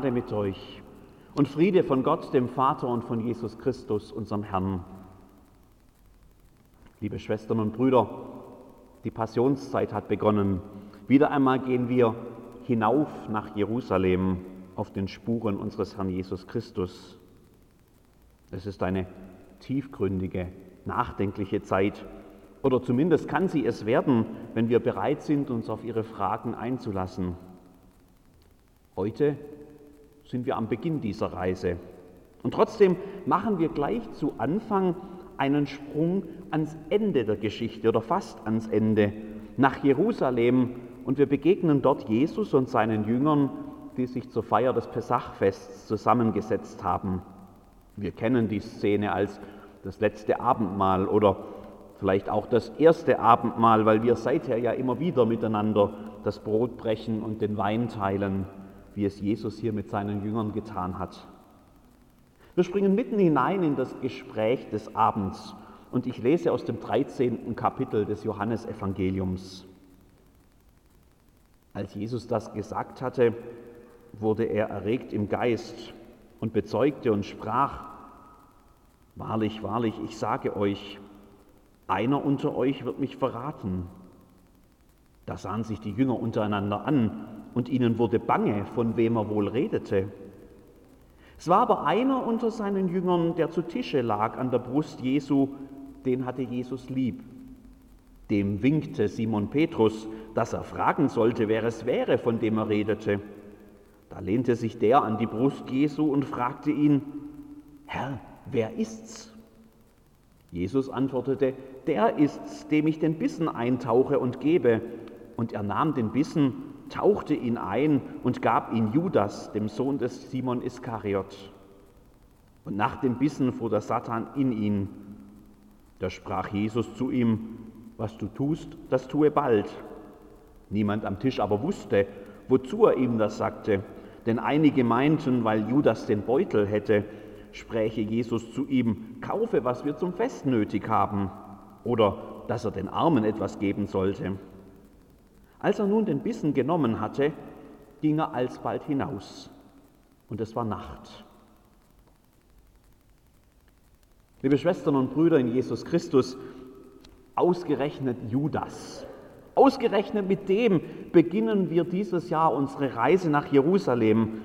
Gnade mit euch und Friede von Gott, dem Vater und von Jesus Christus, unserem Herrn. Liebe Schwestern und Brüder, die Passionszeit hat begonnen. Wieder einmal gehen wir hinauf nach Jerusalem auf den Spuren unseres Herrn Jesus Christus. Es ist eine tiefgründige, nachdenkliche Zeit. Oder zumindest kann sie es werden, wenn wir bereit sind, uns auf ihre Fragen einzulassen. Heute sind wir am Beginn dieser Reise. Und trotzdem machen wir gleich zu Anfang einen Sprung ans Ende der Geschichte oder fast ans Ende, nach Jerusalem. Und wir begegnen dort Jesus und seinen Jüngern, die sich zur Feier des Pesachfests zusammengesetzt haben. Wir kennen die Szene als das letzte Abendmahl oder vielleicht auch das erste Abendmahl, weil wir seither ja immer wieder miteinander das Brot brechen und den Wein teilen wie es Jesus hier mit seinen Jüngern getan hat. Wir springen mitten hinein in das Gespräch des Abends und ich lese aus dem 13. Kapitel des Johannesevangeliums. Als Jesus das gesagt hatte, wurde er erregt im Geist und bezeugte und sprach, Wahrlich, wahrlich, ich sage euch, einer unter euch wird mich verraten. Da sahen sich die Jünger untereinander an und ihnen wurde bange, von wem er wohl redete. Es war aber einer unter seinen Jüngern, der zu Tische lag an der Brust Jesu, den hatte Jesus lieb. Dem winkte Simon Petrus, dass er fragen sollte, wer es wäre, von dem er redete. Da lehnte sich der an die Brust Jesu und fragte ihn, Herr, wer ist's? Jesus antwortete, der ist's, dem ich den Bissen eintauche und gebe. Und er nahm den Bissen tauchte ihn ein und gab ihn Judas, dem Sohn des Simon Iskariot. Und nach dem Bissen fuhr der Satan in ihn. Da sprach Jesus zu ihm, was du tust, das tue bald. Niemand am Tisch aber wusste, wozu er ihm das sagte, denn einige meinten, weil Judas den Beutel hätte, spräche Jesus zu ihm, kaufe, was wir zum Fest nötig haben, oder dass er den Armen etwas geben sollte. Als er nun den Bissen genommen hatte, ging er alsbald hinaus, und es war Nacht. Liebe Schwestern und Brüder in Jesus Christus, ausgerechnet Judas, ausgerechnet mit dem beginnen wir dieses Jahr unsere Reise nach Jerusalem.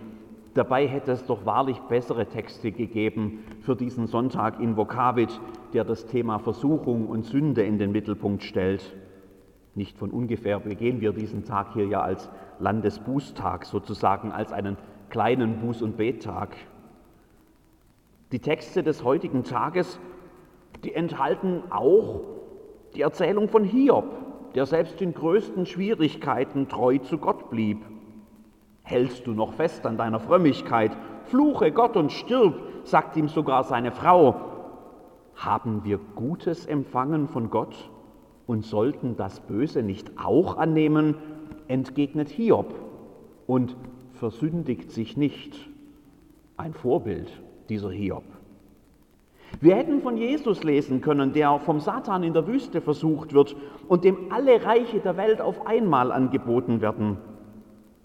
Dabei hätte es doch wahrlich bessere Texte gegeben für diesen Sonntag in Vokavit, der das Thema Versuchung und Sünde in den Mittelpunkt stellt. Nicht von ungefähr begehen wir diesen Tag hier ja als Landesbußtag, sozusagen als einen kleinen Buß- und Bettag. Die Texte des heutigen Tages, die enthalten auch die Erzählung von Hiob, der selbst in größten Schwierigkeiten treu zu Gott blieb. Hältst du noch fest an deiner Frömmigkeit? Fluche Gott und stirb, sagt ihm sogar seine Frau. Haben wir Gutes empfangen von Gott? Und sollten das Böse nicht auch annehmen, entgegnet Hiob und versündigt sich nicht. Ein Vorbild dieser Hiob. Wir hätten von Jesus lesen können, der vom Satan in der Wüste versucht wird und dem alle Reiche der Welt auf einmal angeboten werden.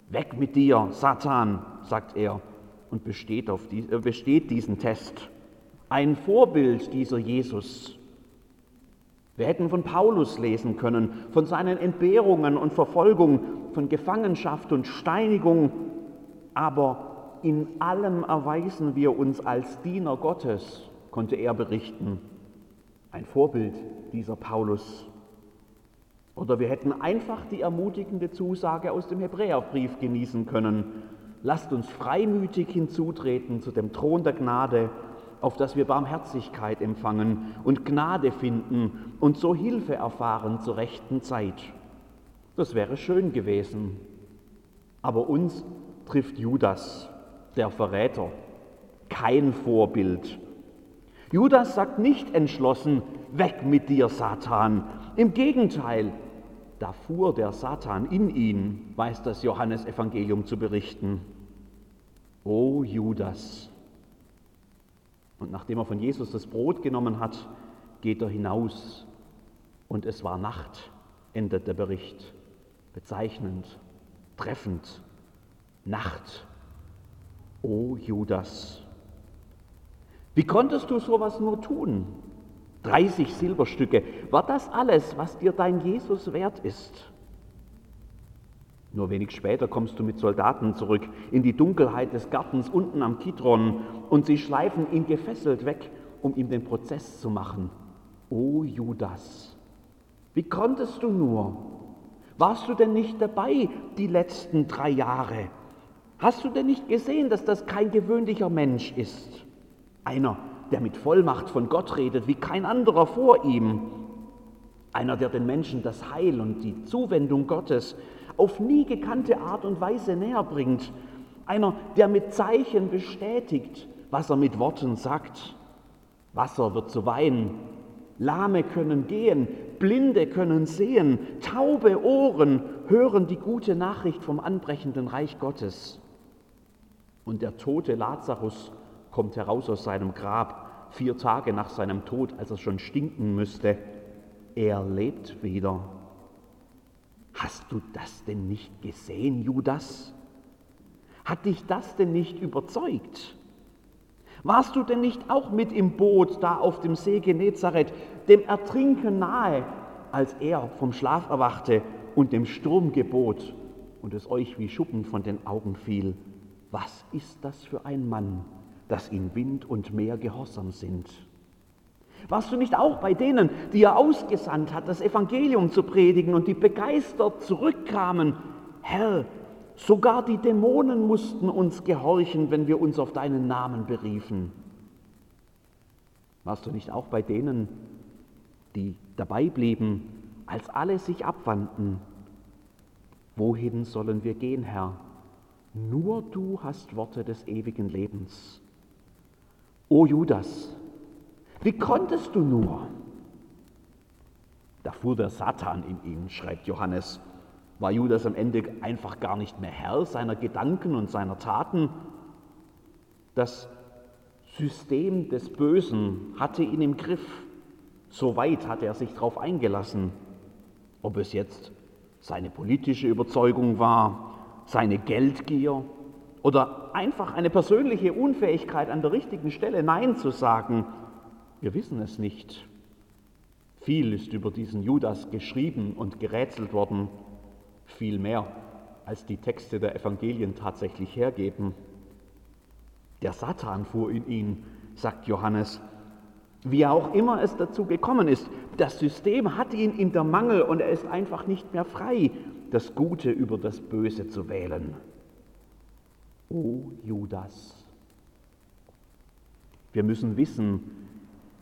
Weg mit dir, Satan, sagt er und besteht, die, äh, besteht diesen Test. Ein Vorbild dieser Jesus. Wir hätten von Paulus lesen können, von seinen Entbehrungen und Verfolgung, von Gefangenschaft und Steinigung, aber in allem erweisen wir uns als Diener Gottes, konnte er berichten. Ein Vorbild dieser Paulus. Oder wir hätten einfach die ermutigende Zusage aus dem Hebräerbrief genießen können. Lasst uns freimütig hinzutreten zu dem Thron der Gnade auf dass wir Barmherzigkeit empfangen und Gnade finden und so Hilfe erfahren zur rechten Zeit. Das wäre schön gewesen. Aber uns trifft Judas, der Verräter, kein Vorbild. Judas sagt nicht entschlossen, weg mit dir, Satan. Im Gegenteil, da fuhr der Satan in ihn, weiß das Johannesevangelium zu berichten. O Judas, und nachdem er von Jesus das Brot genommen hat, geht er hinaus. Und es war Nacht, endet der Bericht. Bezeichnend, treffend. Nacht. O Judas, wie konntest du sowas nur tun? 30 Silberstücke, war das alles, was dir dein Jesus wert ist? Nur wenig später kommst du mit Soldaten zurück in die Dunkelheit des Gartens unten am Kidron und sie schleifen ihn gefesselt weg, um ihm den Prozess zu machen. O Judas, wie konntest du nur? Warst du denn nicht dabei die letzten drei Jahre? Hast du denn nicht gesehen, dass das kein gewöhnlicher Mensch ist? Einer, der mit Vollmacht von Gott redet, wie kein anderer vor ihm. Einer, der den Menschen das Heil und die Zuwendung Gottes auf nie gekannte Art und Weise näher bringt. Einer, der mit Zeichen bestätigt, was er mit Worten sagt. Wasser wird zu Wein, Lahme können gehen, Blinde können sehen, taube Ohren hören die gute Nachricht vom anbrechenden Reich Gottes. Und der tote Lazarus kommt heraus aus seinem Grab, vier Tage nach seinem Tod, als er schon stinken müsste. Er lebt wieder. Hast du das denn nicht gesehen, Judas? Hat dich das denn nicht überzeugt? Warst du denn nicht auch mit im Boot da auf dem See Genezareth, dem Ertrinken nahe, als er vom Schlaf erwachte und dem Sturm gebot und es euch wie Schuppen von den Augen fiel? Was ist das für ein Mann, dass ihm Wind und Meer gehorsam sind? Warst du nicht auch bei denen, die er ausgesandt hat, das Evangelium zu predigen und die begeistert zurückkamen? Herr, sogar die Dämonen mussten uns gehorchen, wenn wir uns auf deinen Namen beriefen. Warst du nicht auch bei denen, die dabei blieben, als alle sich abwandten? Wohin sollen wir gehen, Herr? Nur du hast Worte des ewigen Lebens. O Judas, wie konntest du nur? Da fuhr der Satan in ihn, schreibt Johannes. War Judas am Ende einfach gar nicht mehr Herr seiner Gedanken und seiner Taten? Das System des Bösen hatte ihn im Griff. So weit hatte er sich darauf eingelassen. Ob es jetzt seine politische Überzeugung war, seine Geldgier oder einfach eine persönliche Unfähigkeit an der richtigen Stelle Nein zu sagen, wir wissen es nicht. Viel ist über diesen Judas geschrieben und gerätselt worden, viel mehr als die Texte der Evangelien tatsächlich hergeben. Der Satan fuhr in ihn, sagt Johannes, wie auch immer es dazu gekommen ist. Das System hat ihn in der Mangel und er ist einfach nicht mehr frei, das Gute über das Böse zu wählen. O Judas, wir müssen wissen,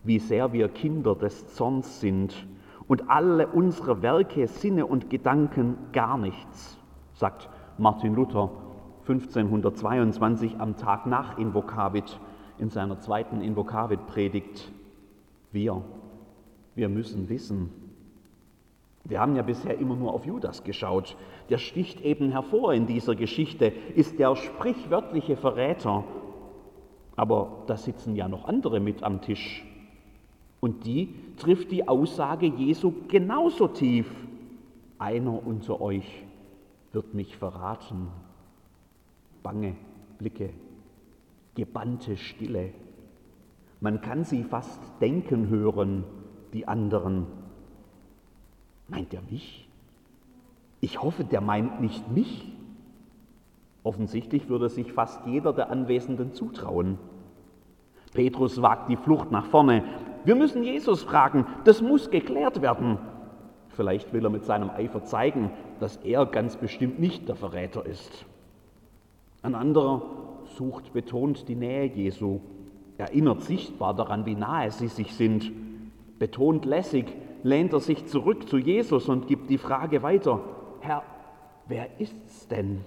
wie sehr wir Kinder des Zorns sind und alle unsere Werke, Sinne und Gedanken gar nichts, sagt Martin Luther 1522 am Tag nach Invokavit in seiner zweiten Invokavit-Predigt. Wir, wir müssen wissen. Wir haben ja bisher immer nur auf Judas geschaut. Der sticht eben hervor in dieser Geschichte, ist der sprichwörtliche Verräter. Aber da sitzen ja noch andere mit am Tisch. Und die trifft die Aussage Jesu genauso tief. Einer unter euch wird mich verraten. Bange Blicke, gebannte Stille. Man kann sie fast denken hören, die anderen. Meint er mich? Ich hoffe, der meint nicht mich. Offensichtlich würde sich fast jeder der Anwesenden zutrauen. Petrus wagt die Flucht nach vorne. Wir müssen Jesus fragen, das muss geklärt werden. Vielleicht will er mit seinem Eifer zeigen, dass er ganz bestimmt nicht der Verräter ist. Ein anderer sucht betont die Nähe Jesu, erinnert sichtbar daran, wie nahe sie sich sind. Betont lässig lehnt er sich zurück zu Jesus und gibt die Frage weiter, Herr, wer ist's denn?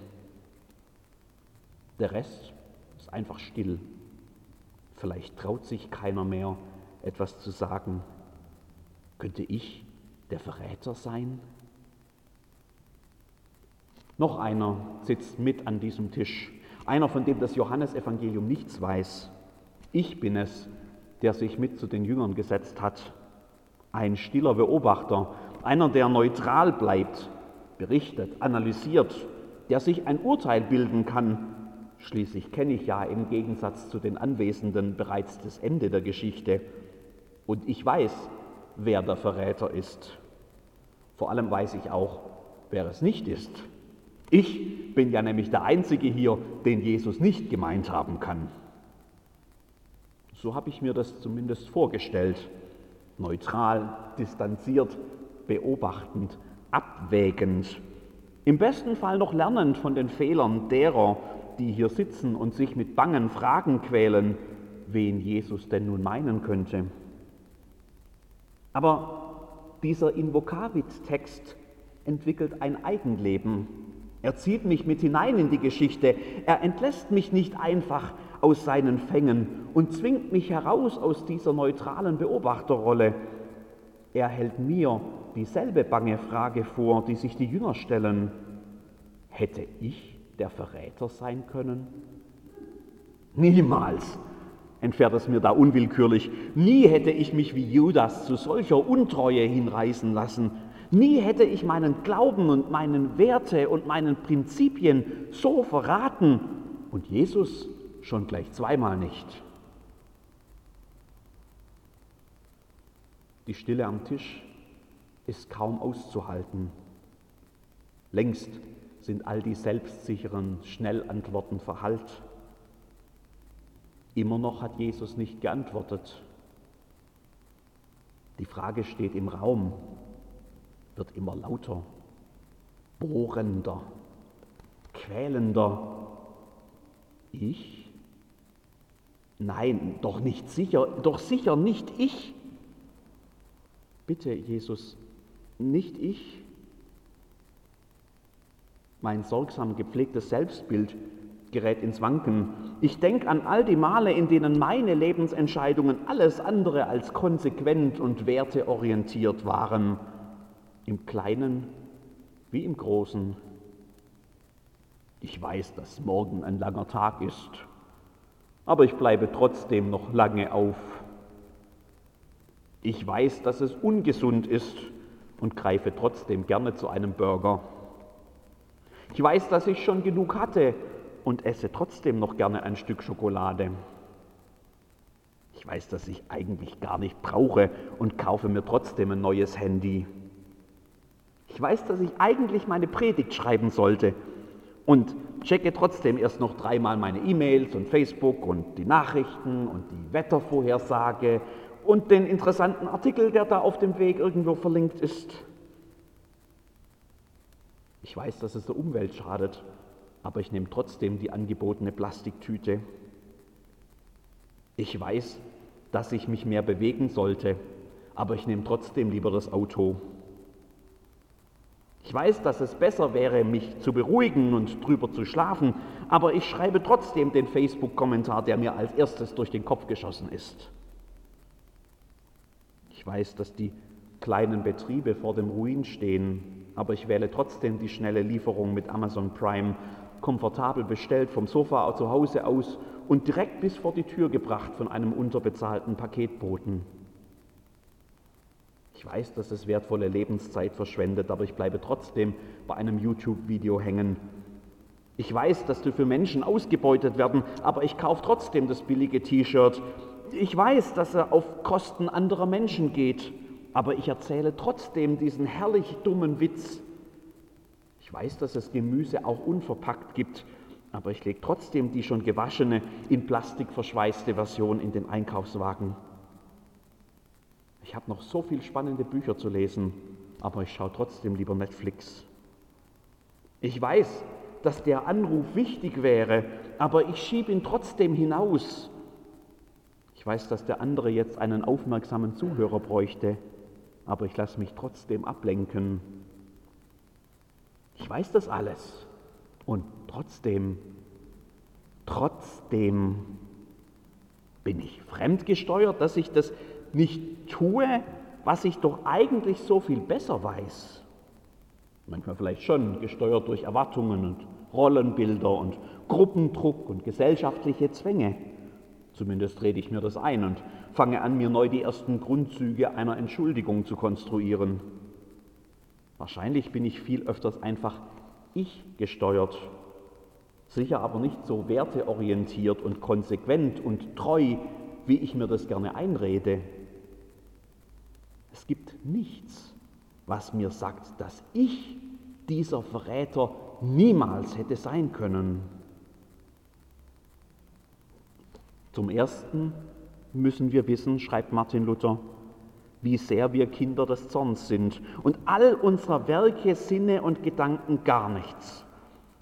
Der Rest ist einfach still. Vielleicht traut sich keiner mehr, etwas zu sagen. Könnte ich der Verräter sein? Noch einer sitzt mit an diesem Tisch, einer, von dem das Johannesevangelium nichts weiß. Ich bin es, der sich mit zu den Jüngern gesetzt hat. Ein stiller Beobachter, einer, der neutral bleibt, berichtet, analysiert, der sich ein Urteil bilden kann, Schließlich kenne ich ja im Gegensatz zu den Anwesenden bereits das Ende der Geschichte und ich weiß, wer der Verräter ist. Vor allem weiß ich auch, wer es nicht ist. Ich bin ja nämlich der Einzige hier, den Jesus nicht gemeint haben kann. So habe ich mir das zumindest vorgestellt. Neutral, distanziert, beobachtend, abwägend. Im besten Fall noch lernend von den Fehlern derer, die hier sitzen und sich mit bangen Fragen quälen, wen Jesus denn nun meinen könnte. Aber dieser Invokavit-Text entwickelt ein Eigenleben. Er zieht mich mit hinein in die Geschichte. Er entlässt mich nicht einfach aus seinen Fängen und zwingt mich heraus aus dieser neutralen Beobachterrolle. Er hält mir dieselbe bange Frage vor, die sich die Jünger stellen. Hätte ich der Verräter sein können? Niemals, entfährt es mir da unwillkürlich. Nie hätte ich mich wie Judas zu solcher Untreue hinreißen lassen. Nie hätte ich meinen Glauben und meinen Werte und meinen Prinzipien so verraten und Jesus schon gleich zweimal nicht. Die Stille am Tisch ist kaum auszuhalten. Längst sind all die selbstsicheren Schnellantworten verhallt. Immer noch hat Jesus nicht geantwortet. Die Frage steht im Raum, wird immer lauter, bohrender, quälender. Ich? Nein, doch nicht sicher, doch sicher nicht ich. Bitte, Jesus, nicht ich. Mein sorgsam gepflegtes Selbstbild gerät ins Wanken. Ich denke an all die Male, in denen meine Lebensentscheidungen alles andere als konsequent und werteorientiert waren, im Kleinen wie im Großen. Ich weiß, dass morgen ein langer Tag ist, aber ich bleibe trotzdem noch lange auf. Ich weiß, dass es ungesund ist und greife trotzdem gerne zu einem Burger. Ich weiß, dass ich schon genug hatte und esse trotzdem noch gerne ein Stück Schokolade. Ich weiß, dass ich eigentlich gar nicht brauche und kaufe mir trotzdem ein neues Handy. Ich weiß, dass ich eigentlich meine Predigt schreiben sollte und checke trotzdem erst noch dreimal meine E-Mails und Facebook und die Nachrichten und die Wettervorhersage und den interessanten Artikel, der da auf dem Weg irgendwo verlinkt ist. Ich weiß, dass es der Umwelt schadet, aber ich nehme trotzdem die angebotene Plastiktüte. Ich weiß, dass ich mich mehr bewegen sollte, aber ich nehme trotzdem lieber das Auto. Ich weiß, dass es besser wäre, mich zu beruhigen und drüber zu schlafen, aber ich schreibe trotzdem den Facebook-Kommentar, der mir als erstes durch den Kopf geschossen ist. Ich weiß, dass die kleinen Betriebe vor dem Ruin stehen, aber ich wähle trotzdem die schnelle Lieferung mit Amazon Prime, komfortabel bestellt vom Sofa zu Hause aus und direkt bis vor die Tür gebracht von einem unterbezahlten Paketboten. Ich weiß, dass es wertvolle Lebenszeit verschwendet, aber ich bleibe trotzdem bei einem YouTube-Video hängen. Ich weiß, dass du für Menschen ausgebeutet werden, aber ich kaufe trotzdem das billige T-Shirt. Ich weiß, dass er auf Kosten anderer Menschen geht, aber ich erzähle trotzdem diesen herrlich dummen Witz. Ich weiß, dass es Gemüse auch unverpackt gibt, aber ich lege trotzdem die schon gewaschene, in Plastik verschweißte Version in den Einkaufswagen. Ich habe noch so viele spannende Bücher zu lesen, aber ich schaue trotzdem lieber Netflix. Ich weiß, dass der Anruf wichtig wäre, aber ich schiebe ihn trotzdem hinaus. Ich weiß, dass der andere jetzt einen aufmerksamen Zuhörer bräuchte, aber ich lasse mich trotzdem ablenken. Ich weiß das alles und trotzdem, trotzdem bin ich fremdgesteuert, dass ich das nicht tue, was ich doch eigentlich so viel besser weiß. Manchmal vielleicht schon gesteuert durch Erwartungen und Rollenbilder und Gruppendruck und gesellschaftliche Zwänge. Zumindest rede ich mir das ein und fange an, mir neu die ersten Grundzüge einer Entschuldigung zu konstruieren. Wahrscheinlich bin ich viel öfters einfach ich gesteuert. Sicher aber nicht so werteorientiert und konsequent und treu, wie ich mir das gerne einrede. Es gibt nichts, was mir sagt, dass ich dieser Verräter niemals hätte sein können. Zum Ersten müssen wir wissen, schreibt Martin Luther, wie sehr wir Kinder des Zorns sind und all unserer Werke, Sinne und Gedanken gar nichts.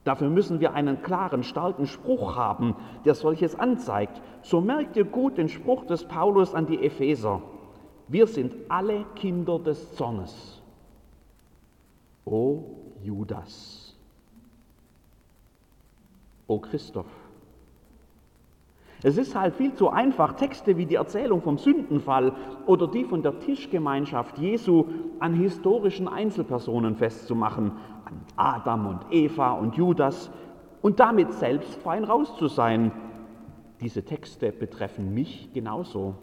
Dafür müssen wir einen klaren, starken Spruch haben, der solches anzeigt. So merkt ihr gut den Spruch des Paulus an die Epheser. Wir sind alle Kinder des Zornes. O Judas. O Christoph. Es ist halt viel zu einfach, Texte wie die Erzählung vom Sündenfall oder die von der Tischgemeinschaft Jesu an historischen Einzelpersonen festzumachen, an Adam und Eva und Judas und damit selbst fein raus zu sein. Diese Texte betreffen mich genauso.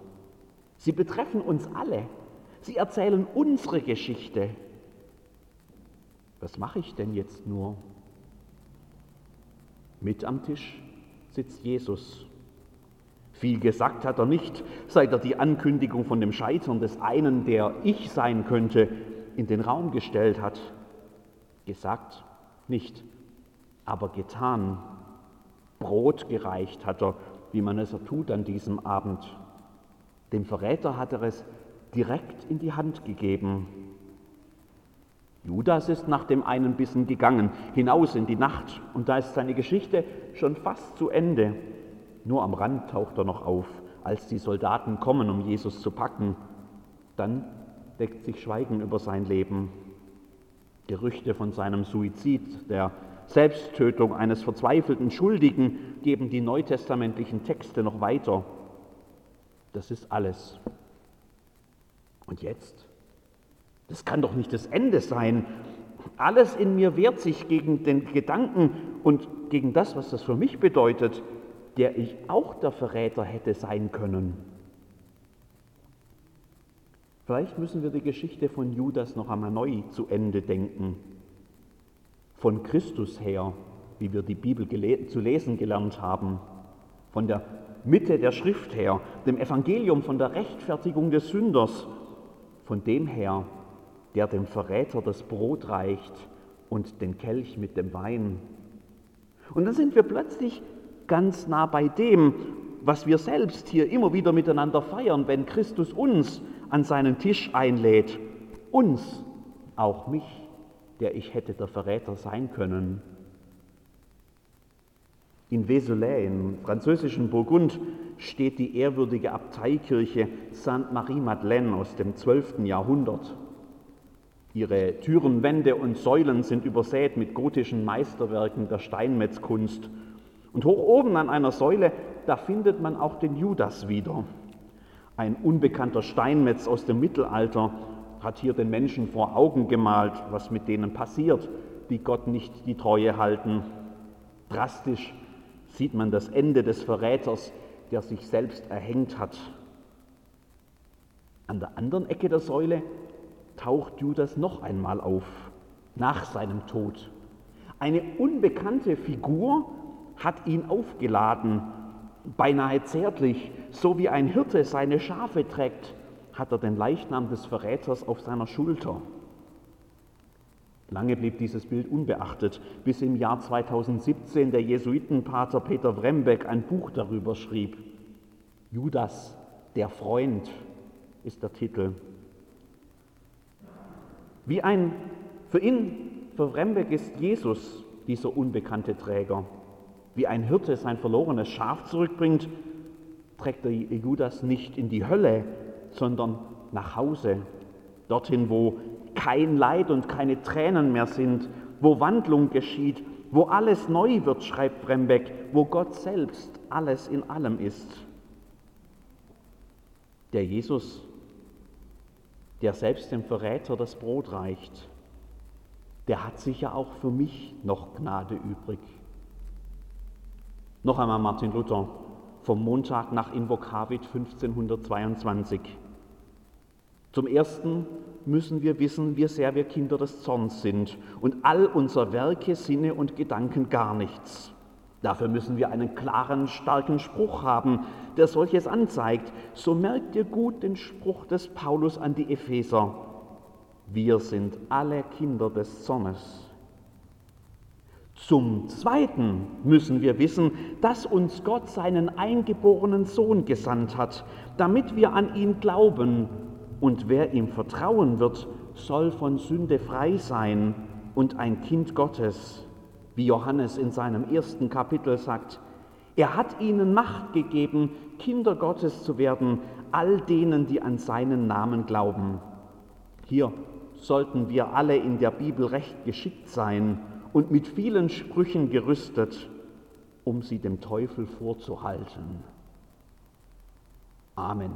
Sie betreffen uns alle. Sie erzählen unsere Geschichte. Was mache ich denn jetzt nur? Mit am Tisch sitzt Jesus. Viel gesagt hat er nicht, seit er die Ankündigung von dem Scheitern des einen, der ich sein könnte, in den Raum gestellt hat. Gesagt nicht, aber getan. Brot gereicht hat er, wie man es tut an diesem Abend. Dem Verräter hat er es direkt in die Hand gegeben. Judas ist nach dem einen Bissen gegangen, hinaus in die Nacht, und da ist seine Geschichte schon fast zu Ende. Nur am Rand taucht er noch auf, als die Soldaten kommen, um Jesus zu packen. Dann deckt sich Schweigen über sein Leben. Gerüchte von seinem Suizid, der Selbsttötung eines verzweifelten Schuldigen geben die neutestamentlichen Texte noch weiter. Das ist alles. Und jetzt? Das kann doch nicht das Ende sein. Alles in mir wehrt sich gegen den Gedanken und gegen das, was das für mich bedeutet, der ich auch der Verräter hätte sein können. Vielleicht müssen wir die Geschichte von Judas noch einmal neu zu Ende denken. Von Christus her, wie wir die Bibel zu lesen gelernt haben. Von der Mitte der Schrift her, dem Evangelium von der Rechtfertigung des Sünders. Von dem her, der dem Verräter das Brot reicht und den Kelch mit dem Wein. Und dann sind wir plötzlich ganz nah bei dem, was wir selbst hier immer wieder miteinander feiern, wenn Christus uns an seinen Tisch einlädt. Uns, auch mich, der ich hätte der Verräter sein können. In Vézelay, im französischen Burgund, steht die ehrwürdige Abteikirche Sainte-Marie-Madeleine aus dem 12. Jahrhundert. Ihre Türen, Wände und Säulen sind übersät mit gotischen Meisterwerken der Steinmetzkunst. Und hoch oben an einer Säule, da findet man auch den Judas wieder. Ein unbekannter Steinmetz aus dem Mittelalter hat hier den Menschen vor Augen gemalt, was mit denen passiert, die Gott nicht die Treue halten. Drastisch sieht man das Ende des Verräters, der sich selbst erhängt hat. An der anderen Ecke der Säule taucht Judas noch einmal auf, nach seinem Tod. Eine unbekannte Figur hat ihn aufgeladen, beinahe zärtlich, so wie ein Hirte seine Schafe trägt, hat er den Leichnam des Verräters auf seiner Schulter. Lange blieb dieses Bild unbeachtet, bis im Jahr 2017 der Jesuitenpater Peter Wrembeck ein Buch darüber schrieb. Judas, der Freund, ist der Titel. Wie ein, für ihn, für Rembeck ist Jesus dieser unbekannte Träger. Wie ein Hirte sein verlorenes Schaf zurückbringt, trägt er Judas nicht in die Hölle, sondern nach Hause, dorthin, wo kein Leid und keine Tränen mehr sind, wo Wandlung geschieht, wo alles neu wird, schreibt Brembeck, wo Gott selbst alles in allem ist. Der Jesus der selbst dem Verräter das Brot reicht, der hat sicher auch für mich noch Gnade übrig. Noch einmal Martin Luther vom Montag nach Invokavit 1522. Zum Ersten müssen wir wissen, wie sehr wir Kinder des Zorns sind und all unser Werke, Sinne und Gedanken gar nichts. Dafür müssen wir einen klaren, starken Spruch haben, der solches anzeigt. So merkt ihr gut den Spruch des Paulus an die Epheser. Wir sind alle Kinder des Zornes. Zum Zweiten müssen wir wissen, dass uns Gott seinen eingeborenen Sohn gesandt hat, damit wir an ihn glauben. Und wer ihm vertrauen wird, soll von Sünde frei sein und ein Kind Gottes wie Johannes in seinem ersten Kapitel sagt. Er hat ihnen Macht gegeben, Kinder Gottes zu werden, all denen, die an seinen Namen glauben. Hier sollten wir alle in der Bibel recht geschickt sein und mit vielen Sprüchen gerüstet, um sie dem Teufel vorzuhalten. Amen.